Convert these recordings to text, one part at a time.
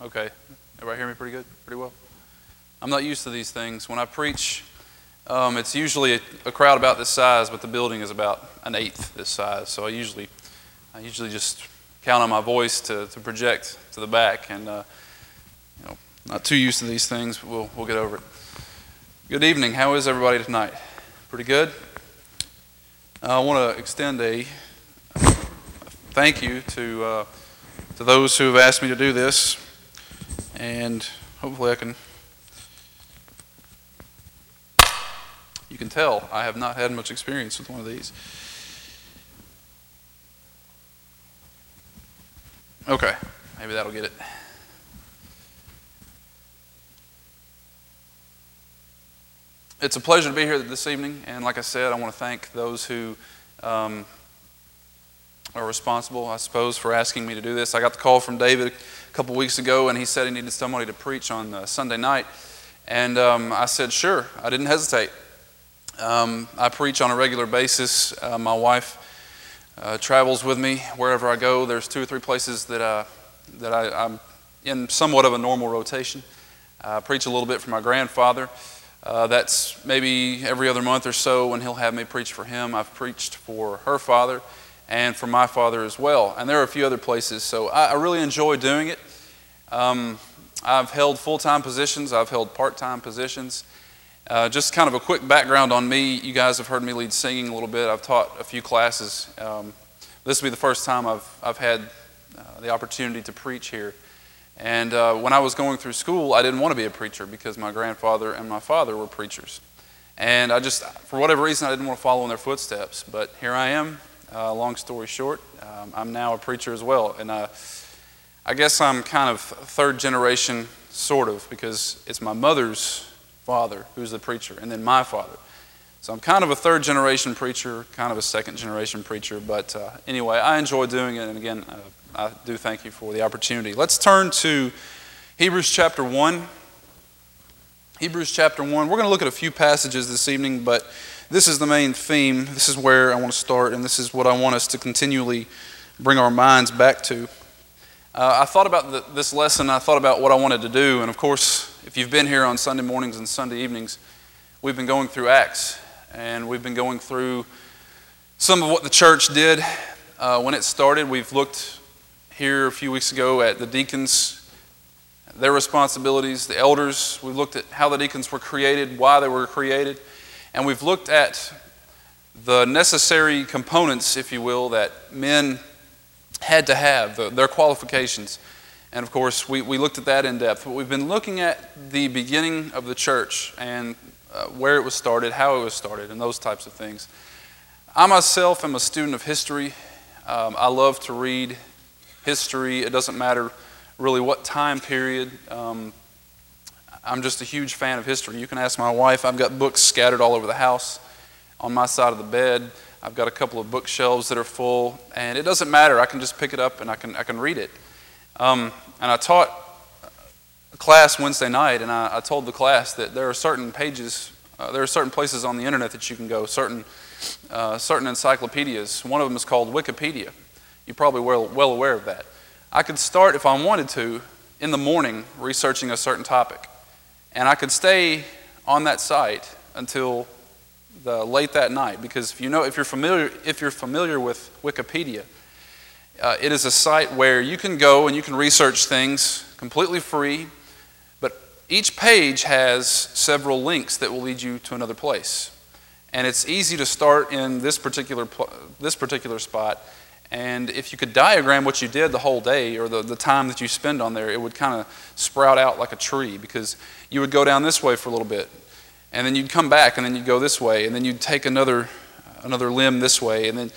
Okay. Everybody hear me pretty good? Pretty well? I'm not used to these things. When I preach, um, it's usually a, a, crowd about this size, but the building is about an eighth this size. So I usually, I usually just count on my voice to, to project to the back, and uh, you know, not too used to these things. But we'll we'll get over it. Good evening. How is everybody tonight? Pretty good. I want to extend a thank you to uh, to those who have asked me to do this and hopefully I can. You can tell I have not had much experience with one of these. Okay, maybe that'll get it. It's a pleasure to be here this evening, and like I said, I want to thank those who um, are responsible, I suppose, for asking me to do this. I got the call from David couple weeks ago, and he said he needed somebody to preach on Sunday night. And um, I said, sure. I didn't hesitate. Um, I preach on a regular basis. Uh, my wife uh, travels with me wherever I go. There's two or three places that, uh, that I, am in somewhat of a normal rotation. I preach a little bit for my grandfather. Uh, that's maybe every other month or so when he'll have me preach for him. I've preached for her father and for my father as well. And there are a few other places. So I, I really enjoy doing it. Um, I've held full time positions, I've held part time positions. Uh, just kind of a quick background on me. You guys have heard me lead singing a little bit. I've taught a few classes. Um, this will be the first time I've, I've had uh, the opportunity to preach here. And uh, when I was going through school, I didn't want to be a preacher because my grandfather and my father were preachers. And I just, for whatever reason, I didn't want to follow in their footsteps. But here I am, uh, long story short, um, I'm now a preacher as well. And I guess I'm kind of third generation, sort of, because it's my mother's father who's the preacher, and then my father. So I'm kind of a third generation preacher, kind of a second generation preacher. But uh, anyway, I enjoy doing it. And again, uh, I do thank you for the opportunity. Let's turn to Hebrews chapter 1. Hebrews chapter 1. We're going to look at a few passages this evening, but this is the main theme. This is where I want to start, and this is what I want us to continually bring our minds back to. Uh, I thought about the, this lesson, I thought about what I wanted to do, and of course, if you've been here on Sunday mornings and Sunday evenings, we've been going through Acts, and we've been going through some of what the church did uh, when it started. We've looked here a few weeks ago at the deacons, their responsibilities, the elders. We looked at how the deacons were created, why they were created. And we've looked at the necessary components, if you will, that men had to have, the, their qualifications. And of course, we, we looked at that in depth. But we've been looking at the beginning of the church and uh, where it was started, how it was started, and those types of things. I myself am a student of history. Um, I love to read history. It doesn't matter really what time period. Um, I'm just a huge fan of history. You can ask my wife. I've got books scattered all over the house on my side of the bed. I've got a couple of bookshelves that are full, and it doesn't matter. I can just pick it up and I can, I can read it. Um, and I taught a class Wednesday night, and I, I, told the class that there are certain pages, uh, there are certain places on the internet that you can go, certain, uh, certain encyclopedias. One of them is called Wikipedia. You're probably well, well aware of that. I could start, if I wanted to, in the morning researching a certain topic. And I could stay on that site until the, late that night because if you know if you're familiar if you're familiar with Wikipedia, uh, it is a site where you can go and you can research things completely free, but each page has several links that will lead you to another place. And it's easy to start in this particular, this particular spot and if you could diagram what you did the whole day or the, the time that you spend on there, it would kind of sprout out like a tree because you would go down this way for a little bit, and then you'd come back, and then you'd go this way, and then you'd take another, another limb this way, and then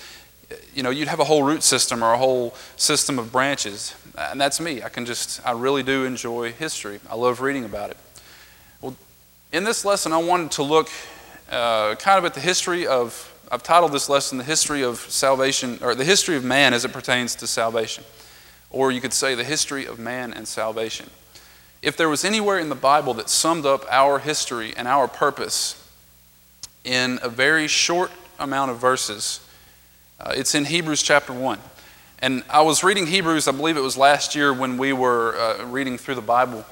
you know, you'd have a whole root system or a whole system of branches. And that's me. I can just, I really do enjoy history. I love reading about it. Well, in this lesson, I wanted to look uh, kind of at the history of I've titled this lesson The History of Salvation, or The History of Man as it pertains to salvation. Or you could say the history of man and salvation. If there was anywhere in the Bible that summed up our history and our purpose in a very short amount of verses, uh, it's in Hebrews chapter 1. And I was reading Hebrews, I believe it was last year when we were uh, reading through the Bible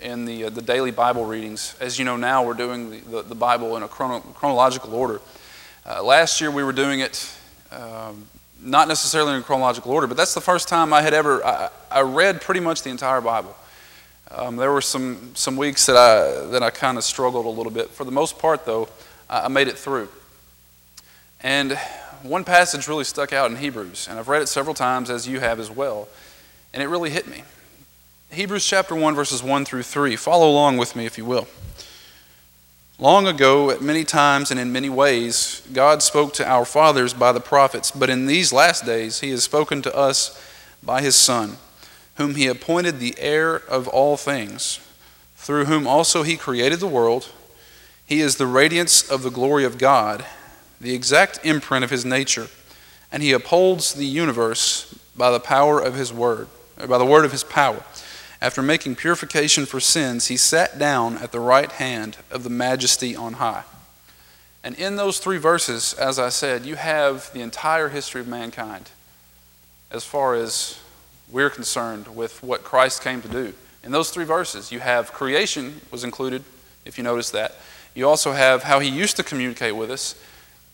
in the, uh, the daily Bible readings. As you know now, we're doing the, the, the Bible in a chrono, chronological order. Uh, last year we were doing it um, not necessarily in chronological order, but that's the first time I had ever, I, I read pretty much the entire Bible. Um, there were some, some weeks that I, that I kind of struggled a little bit. For the most part, though, I made it through. And one passage really stuck out in Hebrews, and I've read it several times, as you have as well, and it really hit me. Hebrews chapter 1, verses 1 through 3. Follow along with me, if you will. Long ago, at many times and in many ways, God spoke to our fathers by the prophets, but in these last days, He has spoken to us by His Son whom he appointed the heir of all things, through whom also he created the world. He is the radiance of the glory of God, the exact imprint of his nature, and he upholds the universe by the power of his word, by the word of his power. After making purification for sins, he sat down at the right hand of the majesty on high. And in those three verses, as I said, you have the entire history of mankind as far as we're concerned with what Christ came to do. In those three verses, you have creation was included, if you notice that. You also have how he used to communicate with us.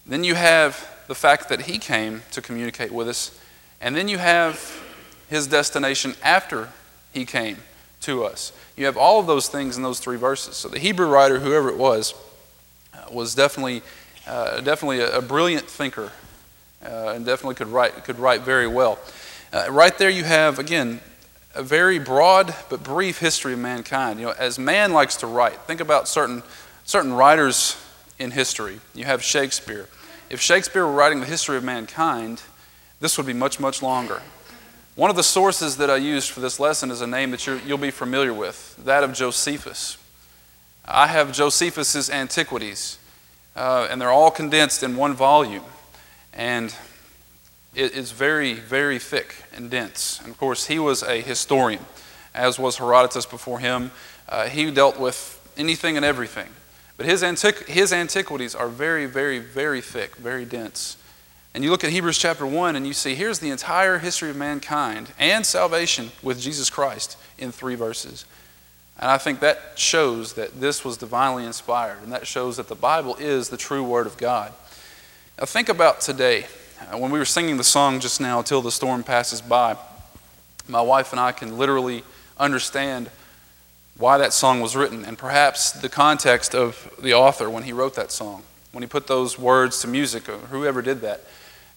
Then you have the fact that he came to communicate with us. And then you have his destination after he came to us. You have all of those things in those three verses. So the Hebrew writer, whoever it was, uh, was definitely, uh, definitely a, a, brilliant thinker uh, and definitely could write, could write very well. Uh, right there, you have, again, a very broad but brief history of mankind. You know, as man likes to write, think about certain, certain writers in history. You have Shakespeare. If Shakespeare were writing the history of mankind, this would be much, much longer. One of the sources that I used for this lesson is a name that you will be familiar with, that of Josephus. I have Josephus's Antiquities, uh, and they're all condensed in one volume. And is very, very thick and dense. And of course, he was a historian, as was Herodotus before him. Uh, he dealt with anything and everything. But his, antiqu- his antiquities are very, very, very thick, very dense. And you look at Hebrews chapter 1 and you see here's the entire history of mankind and salvation with Jesus Christ in three verses. And I think that shows that this was divinely inspired, and that shows that the Bible is the true Word of God. Now, think about today. Uh, when we were singing the song just now, Till the Storm Passes By, my wife and I can literally understand why that song was written and perhaps the context of the author when he wrote that song, when he put those words to music, or whoever did that.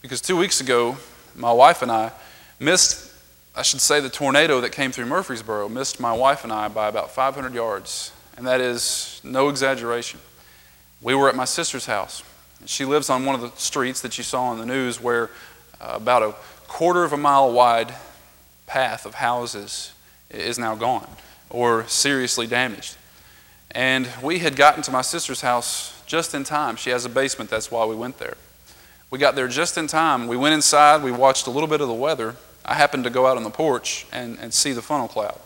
Because two weeks ago, my wife and I missed, I should say, the tornado that came through Murfreesboro missed my wife and I by about 500 yards. And that is no exaggeration. We were at my sister's house. She lives on one of the streets that you saw on the news where uh, about a quarter of a mile wide path of houses is now gone or seriously damaged. And we had gotten to my sister's house just in time. She has a basement, that's why we went there. We got there just in time. We went inside, we watched a little bit of the weather. I happened to go out on the porch and, and see the funnel cloud.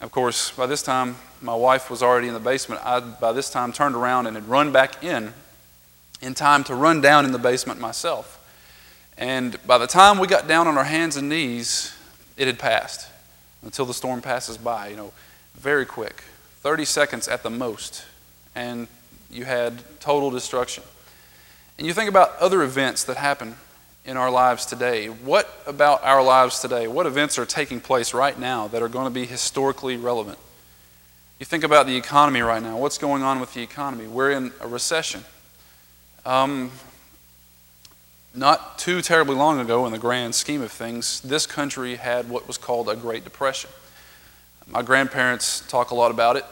Of course, by this time, my wife was already in the basement. I, by this time, turned around and had run back in in time to run down in the basement myself. And by the time we got down on our hands and knees, it had passed until the storm passes by, you know, very quick 30 seconds at the most. And you had total destruction. And you think about other events that happen in our lives today. What about our lives today? What events are taking place right now that are going to be historically relevant? You think about the economy right now. What's going on with the economy? We're in a recession. Um, not too terribly long ago, in the grand scheme of things, this country had what was called a Great Depression. My grandparents talk a lot about it.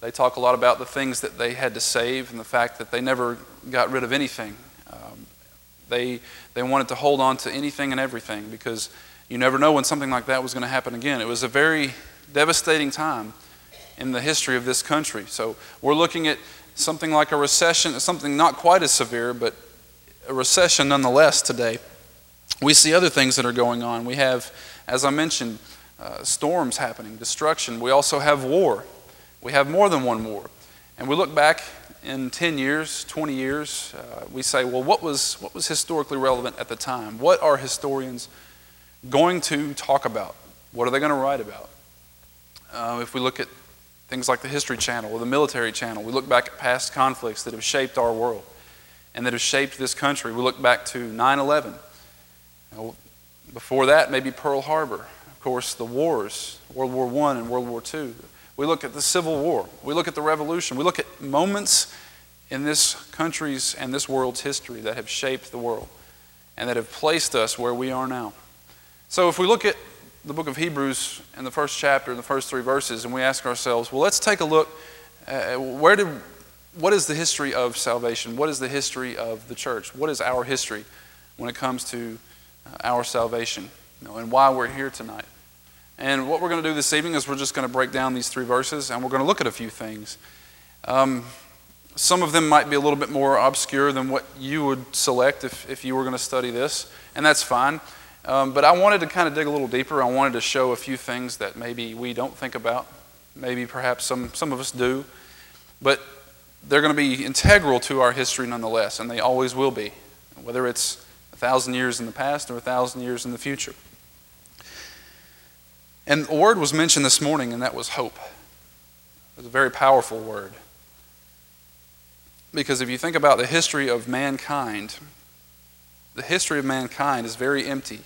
They talk a lot about the things that they had to save and the fact that they never got rid of anything. Um, they, they wanted to hold on to anything and everything because you never know when something like that was going to happen again. It was a very devastating time in the history of this country. So we're looking at something like a recession, something not quite as severe, but a recession nonetheless today. We see other things that are going on. We have, as I mentioned, uh, storms happening, destruction. We also have war. We have more than one war. And we look back in 10 years, 20 years, uh, we say, well, what was, what was historically relevant at the time? What are historians going to talk about? What are they going to write about? Uh, if we look at things like the History Channel or the Military Channel, we look back at past conflicts that have shaped our world and that have shaped this country. We look back to 9 11. Before that, maybe Pearl Harbor. Of course, the wars, World War I and World War II. We look at the Civil War. We look at the Revolution. We look at moments in this country's and this world's history that have shaped the world and that have placed us where we are now. So if we look at the book of Hebrews in the first chapter, in the first three verses, and we ask ourselves, well, let's take a look at where did, what is the history of salvation? What is the history of the church? What is our history when it comes to uh, our salvation you know, and why we're here tonight? And what we're going to do this evening is we're just going to break down these three verses and we're going to look at a few things. Um, some of them might be a little bit more obscure than what you would select if, if you were going to study this, and that's fine. Um, but I wanted to kind of dig a little deeper. I wanted to show a few things that maybe we don't think about. Maybe perhaps some, some of us do. But they're going to be integral to our history nonetheless, and they always will be, whether it's a thousand years in the past or a thousand years in the future. And a word was mentioned this morning, and that was hope. It was a very powerful word. Because if you think about the history of mankind, the history of mankind is very empty.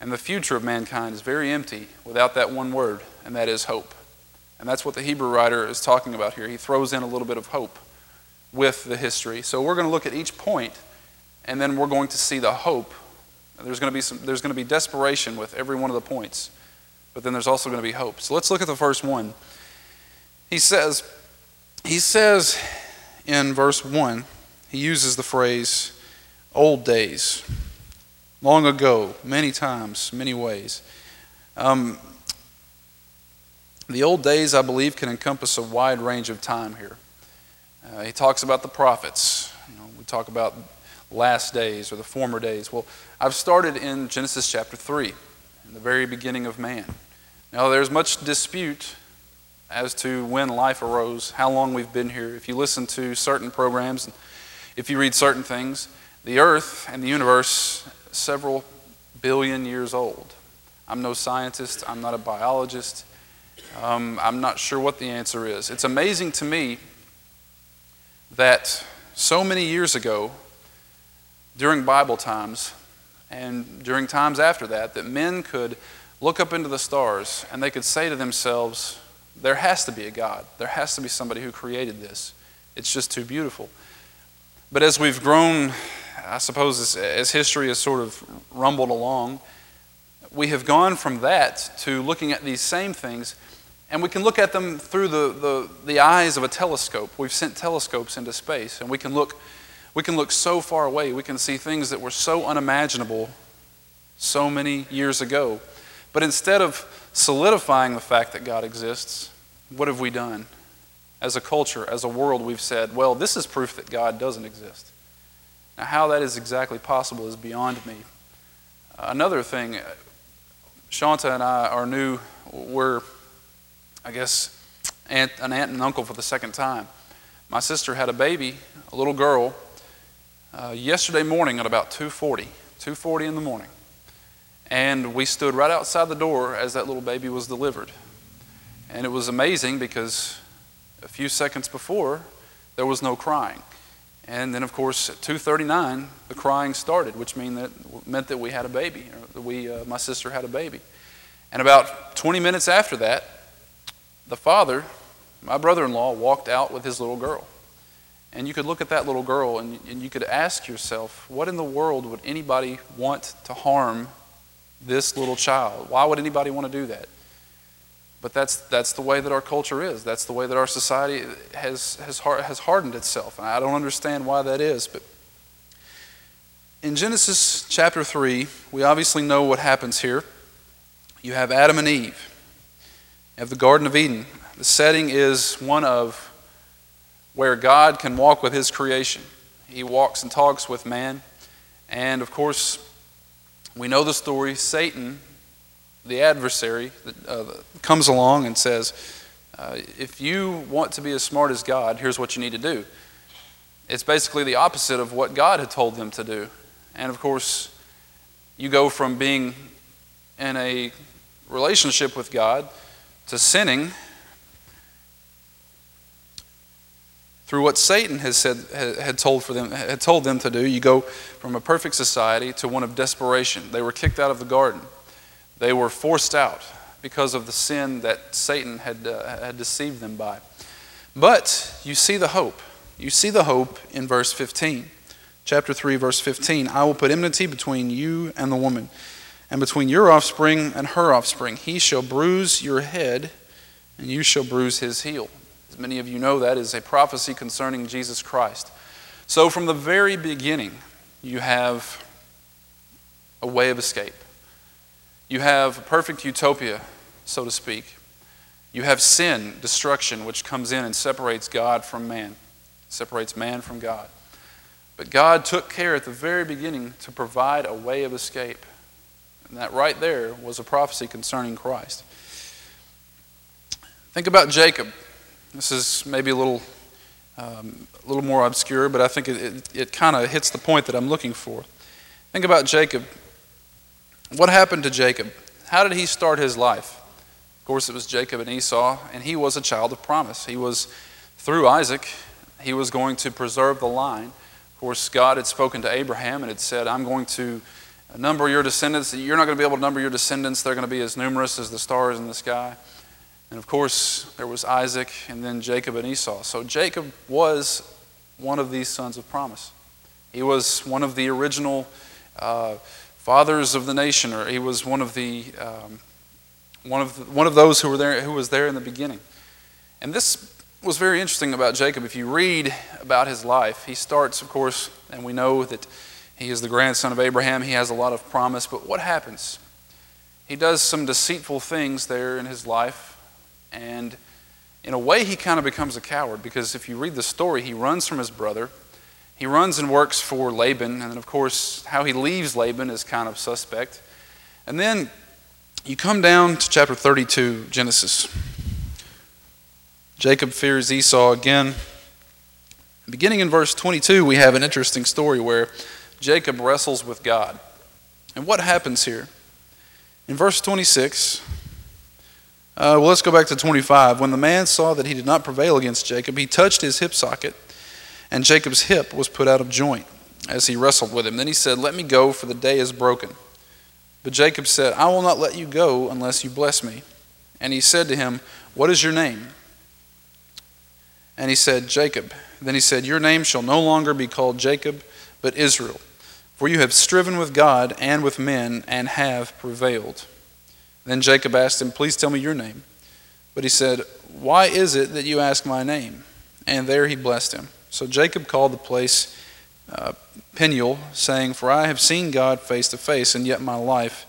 And the future of mankind is very empty without that one word, and that is hope. And that's what the Hebrew writer is talking about here. He throws in a little bit of hope with the history. So we're going to look at each point, and then we're going to see the hope. There's going to be, some, there's going to be desperation with every one of the points, but then there's also going to be hope. So let's look at the first one. He says, he says in verse 1, he uses the phrase, old days, long ago, many times, many ways. Um, the old days, I believe, can encompass a wide range of time here. Uh, he talks about the prophets. You know, we talk about last days or the former days. Well, I've started in Genesis chapter 3, in the very beginning of man. Now, there's much dispute as to when life arose, how long we've been here. If you listen to certain programs, if you read certain things, the earth and the universe several billion years old. I'm no scientist, I'm not a biologist, um, I'm not sure what the answer is. It's amazing to me that so many years ago, during Bible times, and during times after that, that men could look up into the stars and they could say to themselves, there has to be a God. There has to be somebody who created this. It's just too beautiful. But as we've grown, I suppose as, as history has sort of rumbled along, we have gone from that to looking at these same things, and we can look at them through the, the, the eyes of a telescope. We've sent telescopes into space, and we can look we can look so far away. We can see things that were so unimaginable so many years ago. But instead of solidifying the fact that God exists, what have we done? As a culture, as a world, we've said, well, this is proof that God doesn't exist. Now, how that is exactly possible is beyond me. Another thing, Shanta and I are new, we're, I guess, aunt, an aunt and uncle for the second time. My sister had a baby, a little girl, uh, yesterday morning at about 2.40, 2.40 in the morning. And we stood right outside the door as that little baby was delivered. And it was amazing because a few seconds before, there was no crying. And then, of course, at 2:39, the crying started, which mean that, meant that we had a baby. Or we, uh, my sister had a baby. And about 20 minutes after that, the father, my brother-in-law, walked out with his little girl. And you could look at that little girl and, and you could ask yourself, what in the world would anybody want to harm this little child. Why would anybody want to do that? But that's, that's the way that our culture is. That's the way that our society has, has, has hardened itself. And I don't understand why that is. But in Genesis chapter 3, we obviously know what happens here. You have Adam and Eve, you have the Garden of Eden. The setting is one of where God can walk with His creation. He walks and talks with man. And of course, we know the story. Satan, the adversary, uh, comes along and says, uh, If you want to be as smart as God, here's what you need to do. It's basically the opposite of what God had told them to do. And of course, you go from being in a relationship with God to sinning through what Satan has said had told for them had told them to do. You go from a perfect society to one of desperation. They were kicked out of the garden. They were forced out because of the sin that Satan had uh, had deceived them by. But you see the hope. You see the hope in verse 15. Chapter 3 verse 15. I will put enmity between you and the woman and between your offspring and her offspring. He shall bruise your head, and you shall bruise his heel. As many of you know, that is a prophecy concerning Jesus Christ. So, from the very beginning, you have a way of escape. You have a perfect utopia, so to speak. You have sin, destruction, which comes in and separates God from man, separates man from God. But God took care at the very beginning to provide a way of escape. And that right there was a prophecy concerning Christ. Think about Jacob. This is maybe a little, um, a little more obscure, but I think it, it, it kind of hits the point that I'm looking for. Think about Jacob. What happened to Jacob? How did he start his life? Of course, it was Jacob and Esau, and he was a child of promise. He was, through Isaac, he was going to preserve the line. Of course, God had spoken to Abraham and had said, I'm going to number your descendants. You're not going to be able to number your descendants. They're going to be as numerous as the stars in the sky. And of course, there was Isaac and then Jacob and Esau. So Jacob was one of these sons of promise. He was one of the original uh, fathers of the nation, or he was one of the um, one of the, one of those who were there who was there in the beginning. And this was very interesting about Jacob. If you read about his life, he starts, of course, and we know that he is the grandson of Abraham. He has a lot of promise. But what happens? He does some deceitful things there in his life. And in a way, he kind of becomes a coward because if you read the story, he runs from his brother. He runs and works for Laban. And then of course, how he leaves Laban is kind of suspect. And then you come down to chapter 32, Genesis. Jacob fears Esau again. Beginning in verse 22, we have an interesting story where Jacob wrestles with God. And what happens here? In verse 26, uh, well, let's go back to 25. When the man saw that he did not prevail against Jacob, he touched his hip socket, and Jacob's hip was put out of joint as he wrestled with him. Then he said, Let me go, for the day is broken. But Jacob said, I will not let you go unless you bless me. And he said to him, What is your name? And he said, Jacob. Then he said, Your name shall no longer be called Jacob, but Israel for you have striven with God and with men and have prevailed. Then Jacob asked him, Please tell me your name. But he said, Why is it that you ask my name? And there he blessed him. So Jacob called the place uh, Peniel, saying, For I have seen God face to face, and yet my life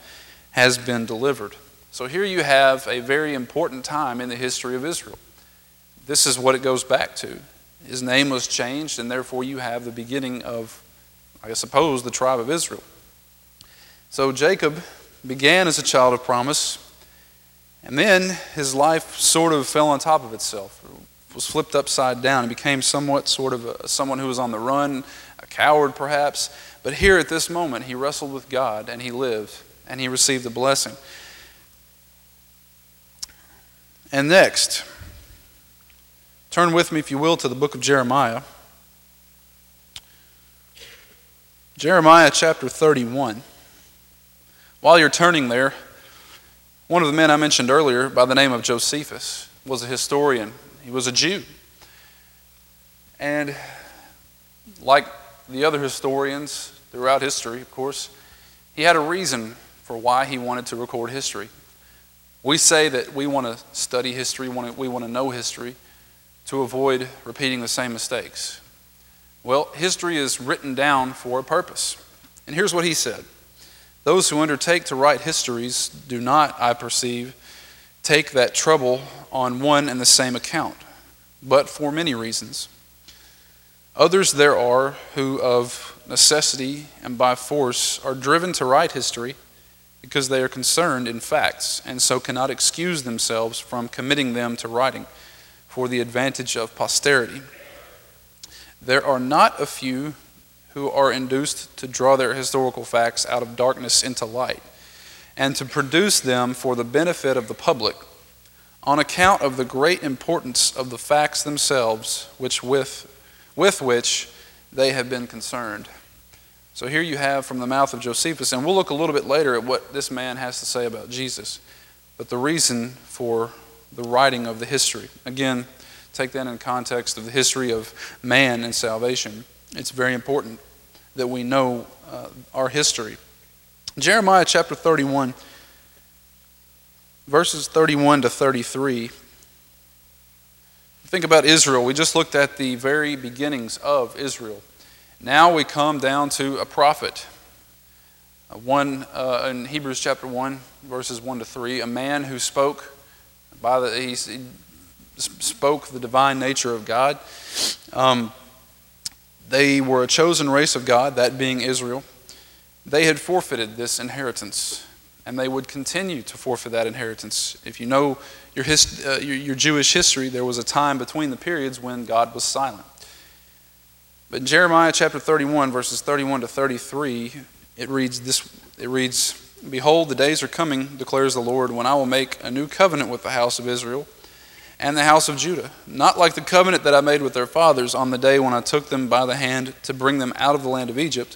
has been delivered. So here you have a very important time in the history of Israel. This is what it goes back to. His name was changed, and therefore you have the beginning of I suppose, the tribe of Israel. So Jacob began as a child of promise, and then his life sort of fell on top of itself, was flipped upside down, and became somewhat sort of a, someone who was on the run, a coward perhaps. But here at this moment, he wrestled with God and he lived and he received a blessing. And next, turn with me, if you will, to the book of Jeremiah. Jeremiah chapter 31. While you're turning there, one of the men I mentioned earlier by the name of Josephus was a historian. He was a Jew. And like the other historians throughout history, of course, he had a reason for why he wanted to record history. We say that we want to study history, we want to know history to avoid repeating the same mistakes. Well, history is written down for a purpose. And here's what he said Those who undertake to write histories do not, I perceive, take that trouble on one and the same account, but for many reasons. Others there are who, of necessity and by force, are driven to write history because they are concerned in facts and so cannot excuse themselves from committing them to writing for the advantage of posterity. There are not a few who are induced to draw their historical facts out of darkness into light and to produce them for the benefit of the public, on account of the great importance of the facts themselves, which with, with which they have been concerned. So here you have from the mouth of Josephus, and we'll look a little bit later at what this man has to say about Jesus, but the reason for the writing of the history. Again, take that in context of the history of man and salvation. It's very important that we know uh, our history. Jeremiah chapter 31, verses 31 to 33. Think about Israel. We just looked at the very beginnings of Israel. Now we come down to a prophet. Uh, one uh, in Hebrews chapter 1, verses 1 to 3, a man who spoke by the he, spoke the divine nature of God. Um, they were a chosen race of God, that being Israel they had forfeited this inheritance, and they would continue to forfeit that inheritance. If you know your, uh, your, your Jewish history, there was a time between the periods when God was silent. But in Jeremiah chapter 31, verses 31 to 33, it reads this it reads, Behold, the days are coming, declares the Lord, when I will make a new covenant with the house of Israel and the house of Judah, not like the covenant that I made with their fathers on the day when I took them by the hand to bring them out of the land of Egypt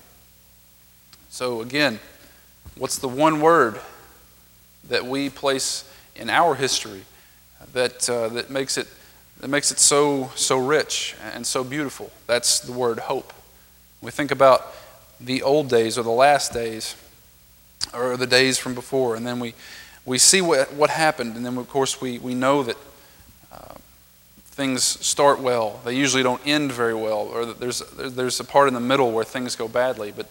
So, again, what's the one word that we place in our history that, uh, that, makes, it, that makes it so, so rich and so beautiful? That's the word hope. We think about the old days or the last days or the days from before, and then we, we see what, what happened, and then, of course, we, we know that uh, things start well. They usually don't end very well, or there's, there's a part in the middle where things go badly. But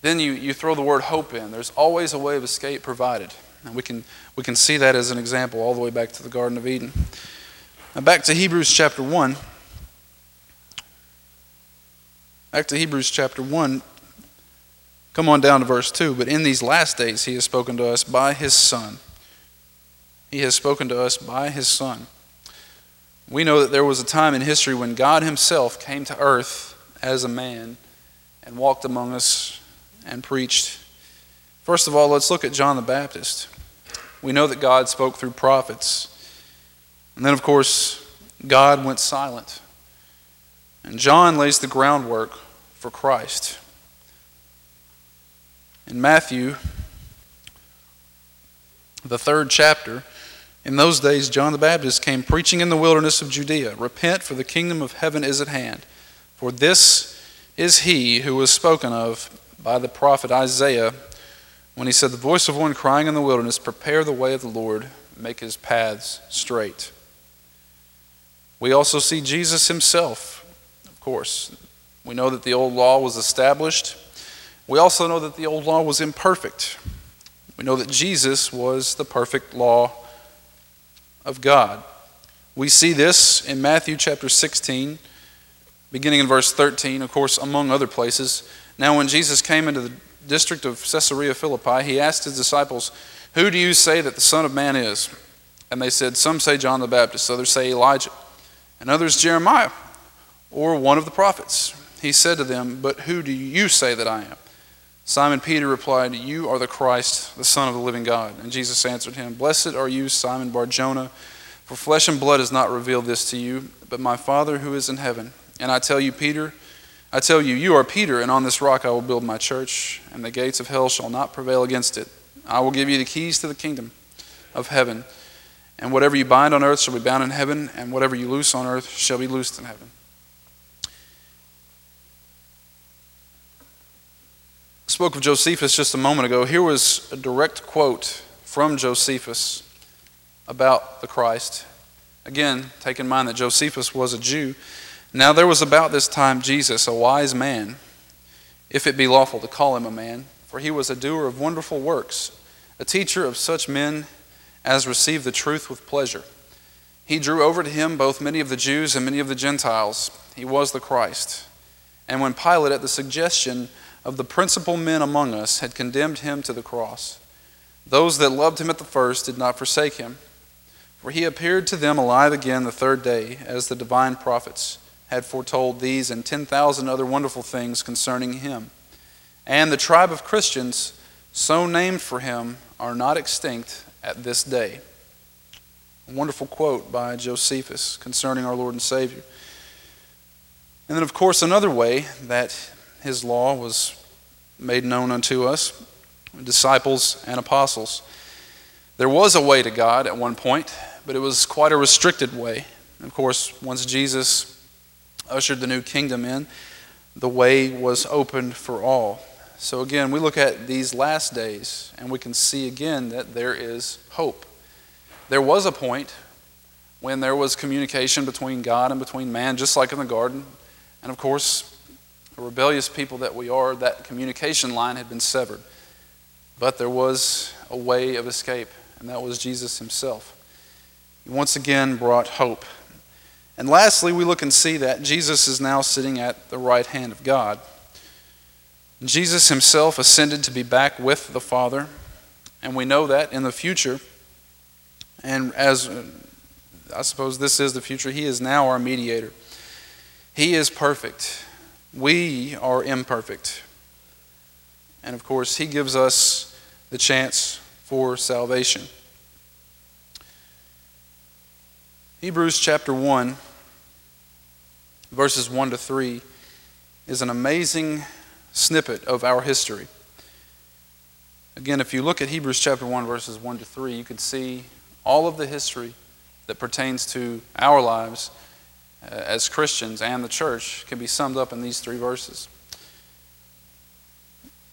then you, you throw the word hope in. There's always a way of escape provided. And we can, we can see that as an example all the way back to the Garden of Eden. Now back to Hebrews chapter 1. Back to Hebrews chapter 1. Come on down to verse 2. But in these last days he has spoken to us by his Son. He has spoken to us by his Son. We know that there was a time in history when God himself came to earth as a man and walked among us and preached. First of all, let's look at John the Baptist. We know that God spoke through prophets. And then, of course, God went silent. And John lays the groundwork for Christ. In Matthew, the third chapter, in those days, John the Baptist came preaching in the wilderness of Judea Repent, for the kingdom of heaven is at hand. For this is he who was spoken of by the prophet Isaiah when he said, The voice of one crying in the wilderness, Prepare the way of the Lord, make his paths straight. We also see Jesus himself, of course. We know that the old law was established. We also know that the old law was imperfect. We know that Jesus was the perfect law of God. We see this in Matthew chapter 16, beginning in verse 13, of course, among other places. Now, when Jesus came into the district of Caesarea Philippi, he asked his disciples, Who do you say that the Son of Man is? And they said, Some say John the Baptist, others say Elijah, and others Jeremiah, or one of the prophets. He said to them, But who do you say that I am? Simon Peter replied, You are the Christ, the Son of the living God. And Jesus answered him, Blessed are you, Simon Barjona, for flesh and blood has not revealed this to you, but my Father who is in heaven. And I tell you, Peter, I tell you, you are Peter, and on this rock I will build my church, and the gates of hell shall not prevail against it. I will give you the keys to the kingdom of heaven. And whatever you bind on earth shall be bound in heaven, and whatever you loose on earth shall be loosed in heaven. I spoke of Josephus just a moment ago. Here was a direct quote from Josephus about the Christ. Again, take in mind that Josephus was a Jew. Now there was about this time Jesus, a wise man, if it be lawful to call him a man, for he was a doer of wonderful works, a teacher of such men as receive the truth with pleasure. He drew over to him both many of the Jews and many of the Gentiles. He was the Christ. And when Pilate, at the suggestion of the principal men among us, had condemned him to the cross, those that loved him at the first did not forsake him. For he appeared to them alive again the third day, as the divine prophets had foretold these and 10,000 other wonderful things concerning him. And the tribe of Christians, so named for him, are not extinct at this day. A wonderful quote by Josephus concerning our Lord and Savior. And then, of course, another way that his law was made known unto us disciples and apostles. There was a way to God at one point, but it was quite a restricted way. Of course, once Jesus ushered the new kingdom in, the way was opened for all. So, again, we look at these last days and we can see again that there is hope. There was a point when there was communication between God and between man, just like in the garden. And of course, a rebellious people that we are, that communication line had been severed. But there was a way of escape, and that was Jesus himself. He once again brought hope. And lastly, we look and see that Jesus is now sitting at the right hand of God. Jesus himself ascended to be back with the Father, and we know that in the future, and as I suppose this is the future, he is now our mediator. He is perfect. We are imperfect. And of course, he gives us the chance for salvation. Hebrews chapter 1 verses 1 to 3, is an amazing snippet of our history. Again, if you look at Hebrews chapter 1, verses 1 to 3, you can see all of the history that pertains to our lives uh, as Christians and the church can be summed up in these three verses.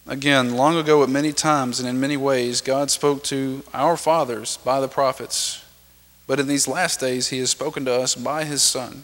Again, long ago, at many times and in many ways, God spoke to our fathers by the prophets. But in these last days, He has spoken to us by His Son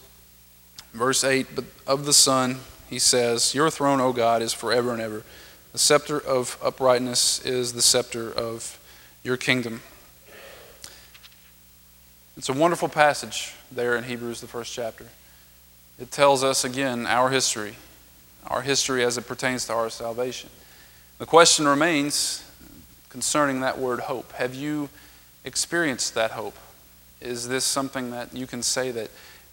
Verse 8 But of the Son, he says, Your throne, O God, is forever and ever. The scepter of uprightness is the scepter of your kingdom. It's a wonderful passage there in Hebrews, the first chapter. It tells us again our history, our history as it pertains to our salvation. The question remains concerning that word hope. Have you experienced that hope? Is this something that you can say that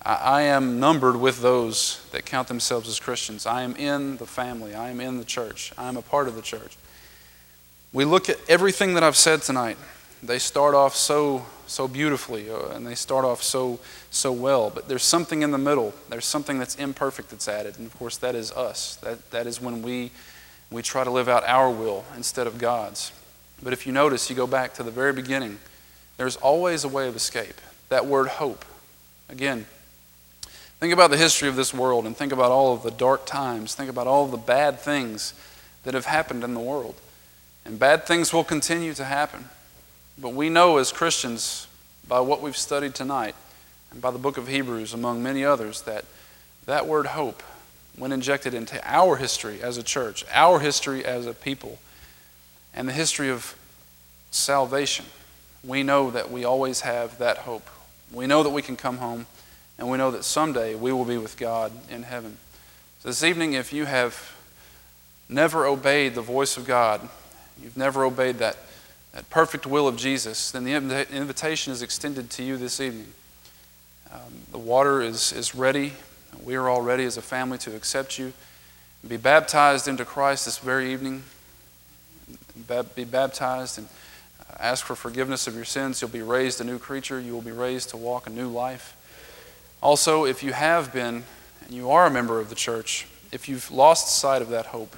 I am numbered with those that count themselves as Christians. I am in the family. I am in the church. I am a part of the church. We look at everything that I've said tonight. They start off so so beautifully uh, and they start off so so well, but there's something in the middle. There's something that's imperfect that's added, and of course that is us. That that is when we we try to live out our will instead of God's. But if you notice, you go back to the very beginning. There's always a way of escape. That word hope. Again, Think about the history of this world and think about all of the dark times. Think about all of the bad things that have happened in the world. And bad things will continue to happen. But we know as Christians, by what we've studied tonight, and by the book of Hebrews, among many others, that that word hope, when injected into our history as a church, our history as a people, and the history of salvation, we know that we always have that hope. We know that we can come home and we know that someday we will be with God in heaven. So this evening, if you have never obeyed the voice of God, you've never obeyed that, that perfect will of Jesus, then the invitation is extended to you this evening. Um, the water is, is ready. We are all ready as a family to accept you. and Be baptized into Christ this very evening. Be baptized and ask for forgiveness of your sins. You'll be raised a new creature. You will be raised to walk a new life. Also, if you have been and you are a member of the church, if you've lost sight of that hope,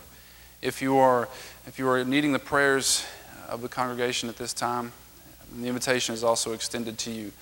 if you are, if you are needing the prayers of the congregation at this time, the invitation is also extended to you.